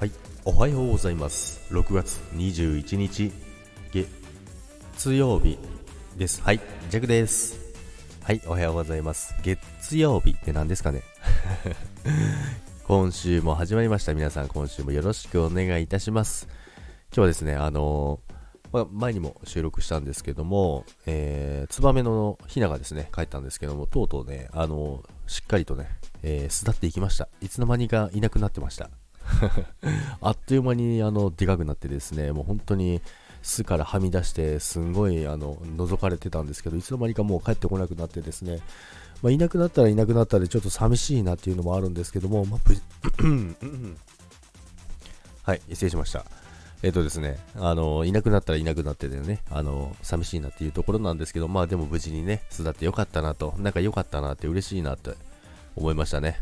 はい。おはようございます。6月21日月曜日です。はい。ジャクです。はい。おはようございます。月曜日って何ですかね？今週も始まりました。皆さん今週もよろしくお願いいたします。今日はですねあのまあ、前にも収録したんですけども、えー、ツバメのヒナがですね、帰ったんですけども、とうとうね、あのしっかりとね、えー、巣立っていきました。いつの間にかいなくなってました。あっという間にあのでかくなってですね、もう本当に巣からはみ出して、すんごいあの覗かれてたんですけど、いつの間にかもう帰ってこなくなってですね、まあ、いなくなったらいなくなったでちょっと寂しいなっていうのもあるんですけども、まあ、はい、失礼しました。えっ、とですね、あの、いなくなったらいなくなってでね、あの、寂しいなっていうところなんですけど、まあでも無事にね、巣立ってよかったなと、なんか良かったなって嬉しいなって思いましたね。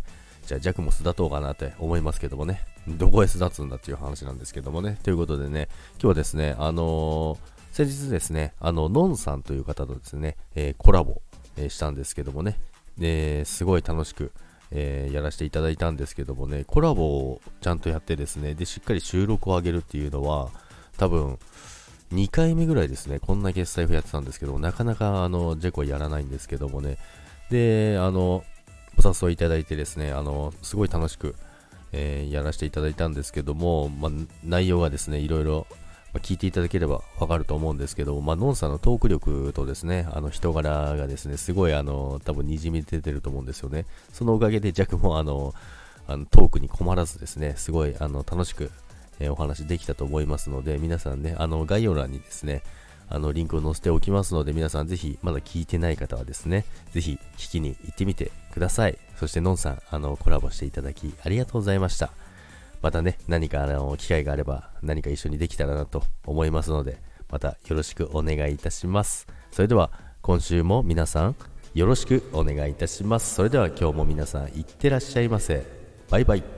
じゃあ、弱も巣立とうかなって思いますけどもね、どこへ巣立つんだっていう話なんですけどもね、ということでね、今日はですね、あのー、先日ですね、あの、のんさんという方とですね、えー、コラボ、え、したんですけどもね、ですごい楽しく、えー、やらせていただいたんですけどもね、コラボをちゃんとやってですね、で、しっかり収録を上げるっていうのは、多分、2回目ぐらいですね、こんな決済をやってたんですけどなかなか、あの、ジェコやらないんですけどもね、で、あの、お誘いいただいてですね、あの、すごい楽しく、えー、やらせていただいたんですけども、まあ、内容がですね、いろいろ、ま聞いていただければわかると思うんですけど、まあ、ノンさんのトーク力とですね、あの人柄がですね、すごいあの、多分にじみ出てると思うんですよね。そのおかげで、ジャックもあの、あのトークに困らずですね、すごいあの楽しく、えー、お話できたと思いますので、皆さんね、あの概要欄にですね、あのリンクを載せておきますので、皆さんぜひ、まだ聞いてない方はですね、ぜひ聞きに行ってみてください。そして、のんさん、あの、コラボしていただき、ありがとうございました。またね、何かあの機会があれば何か一緒にできたらなと思いますので、またよろしくお願いいたします。それでは今週も皆さんよろしくお願いいたします。それでは今日も皆さんいってらっしゃいませ。バイバイ。